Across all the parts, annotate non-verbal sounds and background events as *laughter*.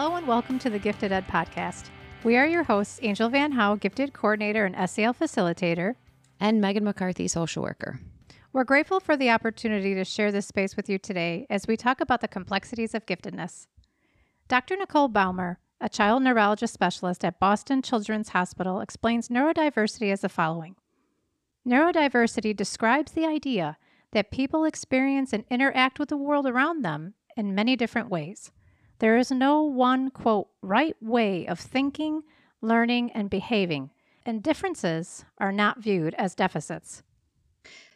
Hello and welcome to the Gifted Ed Podcast. We are your hosts, Angel Van Howe, Gifted Coordinator and SEL Facilitator, and Meghan McCarthy, Social Worker. We're grateful for the opportunity to share this space with you today as we talk about the complexities of giftedness. Dr. Nicole Baumer, a child neurologist specialist at Boston Children's Hospital, explains neurodiversity as the following Neurodiversity describes the idea that people experience and interact with the world around them in many different ways. There is no one, quote, right way of thinking, learning, and behaving, and differences are not viewed as deficits.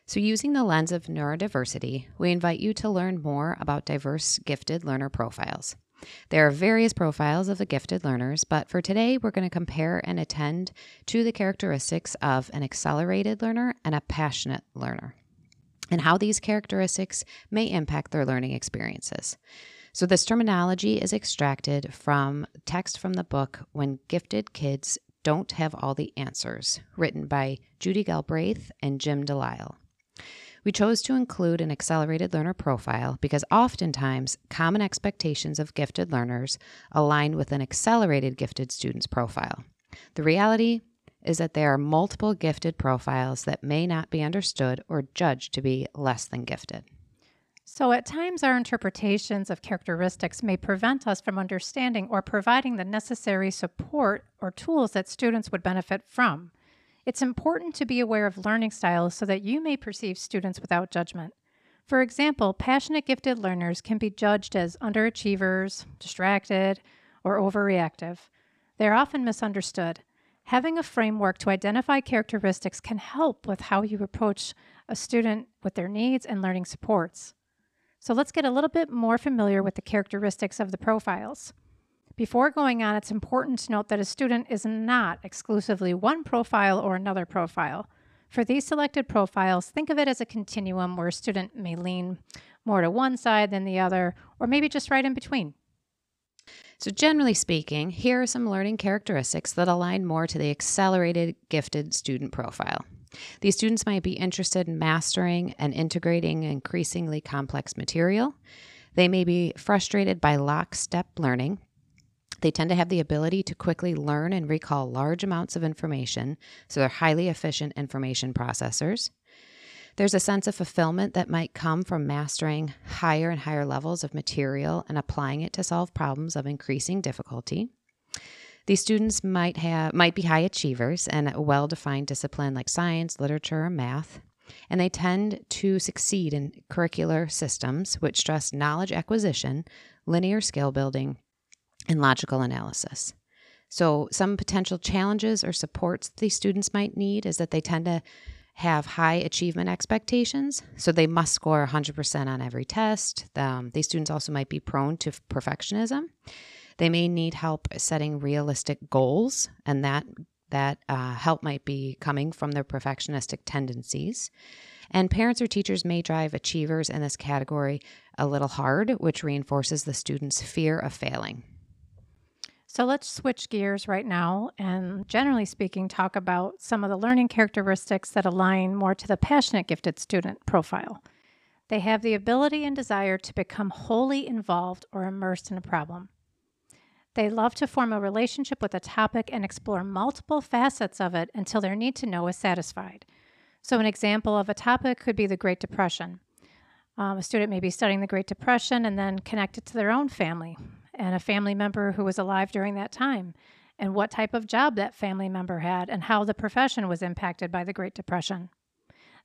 So, using the lens of neurodiversity, we invite you to learn more about diverse gifted learner profiles. There are various profiles of the gifted learners, but for today, we're going to compare and attend to the characteristics of an accelerated learner and a passionate learner, and how these characteristics may impact their learning experiences. So, this terminology is extracted from text from the book When Gifted Kids Don't Have All the Answers, written by Judy Galbraith and Jim Delisle. We chose to include an accelerated learner profile because oftentimes common expectations of gifted learners align with an accelerated gifted student's profile. The reality is that there are multiple gifted profiles that may not be understood or judged to be less than gifted. So, at times, our interpretations of characteristics may prevent us from understanding or providing the necessary support or tools that students would benefit from. It's important to be aware of learning styles so that you may perceive students without judgment. For example, passionate gifted learners can be judged as underachievers, distracted, or overreactive. They are often misunderstood. Having a framework to identify characteristics can help with how you approach a student with their needs and learning supports. So let's get a little bit more familiar with the characteristics of the profiles. Before going on, it's important to note that a student is not exclusively one profile or another profile. For these selected profiles, think of it as a continuum where a student may lean more to one side than the other, or maybe just right in between. So, generally speaking, here are some learning characteristics that align more to the accelerated gifted student profile. These students might be interested in mastering and integrating increasingly complex material. They may be frustrated by lockstep learning they tend to have the ability to quickly learn and recall large amounts of information, so they're highly efficient information processors. There's a sense of fulfillment that might come from mastering higher and higher levels of material and applying it to solve problems of increasing difficulty. These students might have might be high achievers and a well-defined discipline like science, literature, or math, and they tend to succeed in curricular systems which stress knowledge acquisition, linear skill building, and logical analysis. So, some potential challenges or supports these students might need is that they tend to have high achievement expectations. So, they must score 100% on every test. Um, these students also might be prone to perfectionism. They may need help setting realistic goals, and that that uh, help might be coming from their perfectionistic tendencies. And parents or teachers may drive achievers in this category a little hard, which reinforces the student's fear of failing. So let's switch gears right now and, generally speaking, talk about some of the learning characteristics that align more to the passionate gifted student profile. They have the ability and desire to become wholly involved or immersed in a problem. They love to form a relationship with a topic and explore multiple facets of it until their need to know is satisfied. So, an example of a topic could be the Great Depression. Um, a student may be studying the Great Depression and then connect it to their own family and a family member who was alive during that time, and what type of job that family member had, and how the profession was impacted by the Great Depression.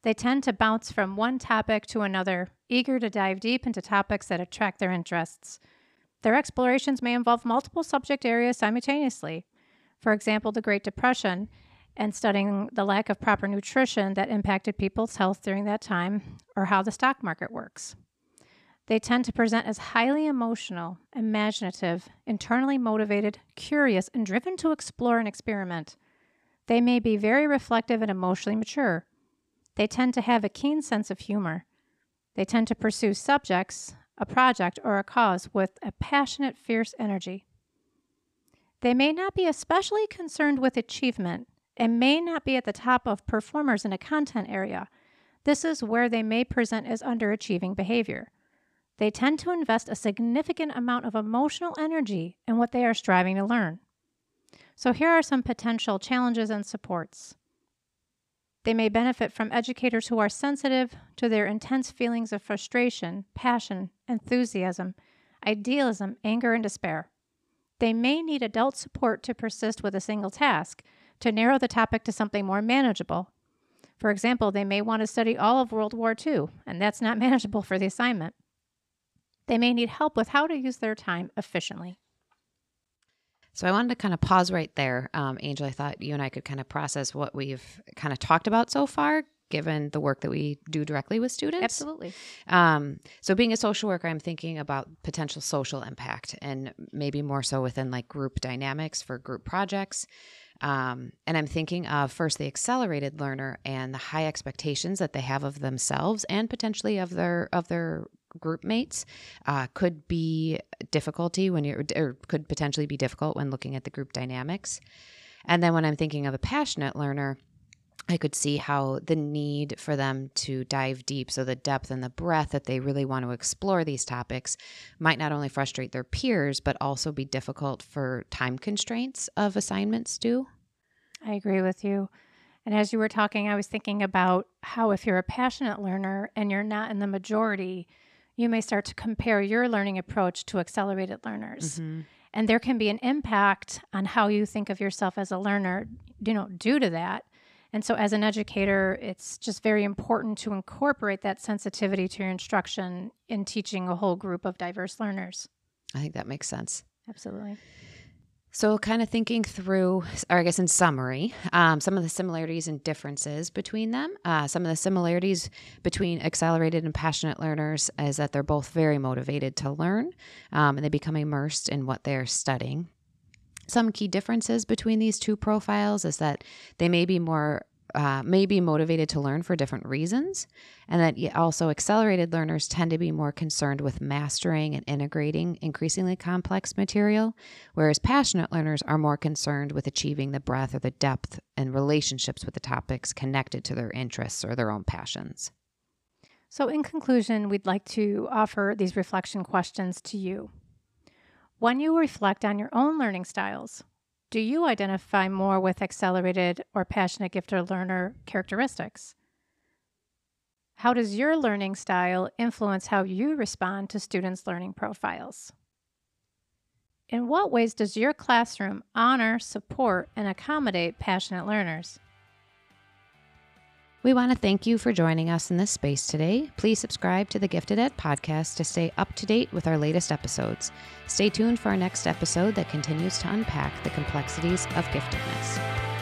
They tend to bounce from one topic to another, eager to dive deep into topics that attract their interests. Their explorations may involve multiple subject areas simultaneously. For example, the Great Depression and studying the lack of proper nutrition that impacted people's health during that time, or how the stock market works. They tend to present as highly emotional, imaginative, internally motivated, curious, and driven to explore and experiment. They may be very reflective and emotionally mature. They tend to have a keen sense of humor. They tend to pursue subjects, a project, or a cause with a passionate, fierce energy. They may not be especially concerned with achievement and may not be at the top of performers in a content area. This is where they may present as underachieving behavior. they tend to invest a significant amount of emotional energy in what they are striving to learn. So, here are some potential challenges and supports. They may benefit from educators who are sensitive to their intense feelings of frustration, passion, enthusiasm, idealism, anger, and despair. They may need adult support to persist with a single task, to narrow the topic to something more manageable. For example, they may want to study all of World War II, and that's not *laughs* manageable for the assignment. They may need help with how to use their time efficiently. So I wanted to kind of pause right there, um, Angel. I thought you and I could kind of process what we've kind of talked about so far, given the work that we do directly with students. Absolutely. Um, so being a social worker, I'm thinking about potential social impact and maybe more so within like group dynamics for group projects. Um, and I'm thinking of first the accelerated learner and the high expectations that they have of themselves and potentially of their of their group mates uh, could be difficulty when you're or could potentially be difficult when looking at the group dynamics and then when i'm thinking of a passionate learner I could see how the need for them to dive deep, so the depth and the breadth that they really want to explore these topics, might not only frustrate their peers, but also be difficult for time constraints of assignments due. I agree with you. And as you were talking, I was thinking about how if you're a passionate learner and you're not in the majority, you may start to compare your learning approach to accelerated learners. Mm-hmm. And there can be an impact on how you think of yourself as a learner, you know, due to that. And so, as an educator, it's just very important to incorporate that sensitivity to your instruction in teaching a whole group of diverse learners. I think that makes sense. Absolutely. So, kind of thinking through, or I guess in summary, um, some of the similarities and differences between them. Uh, some of the similarities between accelerated and passionate learners is that they're both very motivated to learn um, and they become immersed in what they're studying. Some key differences between these two profiles is that they may be more uh, may be motivated to learn for different reasons, and that also accelerated learners tend to be more concerned with mastering and integrating increasingly complex material, whereas passionate learners are more concerned with achieving the breadth or the depth and relationships with the topics connected to their interests or their own passions. So, in conclusion, we'd like to offer these reflection questions to you. When you reflect on your own learning styles, do you identify more with accelerated or passionate gifted learner characteristics? How does your learning style influence how you respond to students' learning profiles? In what ways does your classroom honor, support, and accommodate passionate learners? We want to thank you for joining us in this space today. Please subscribe to the Gifted Ed podcast to stay up to date with our latest episodes. Stay tuned for our next episode that continues to unpack the complexities of giftedness.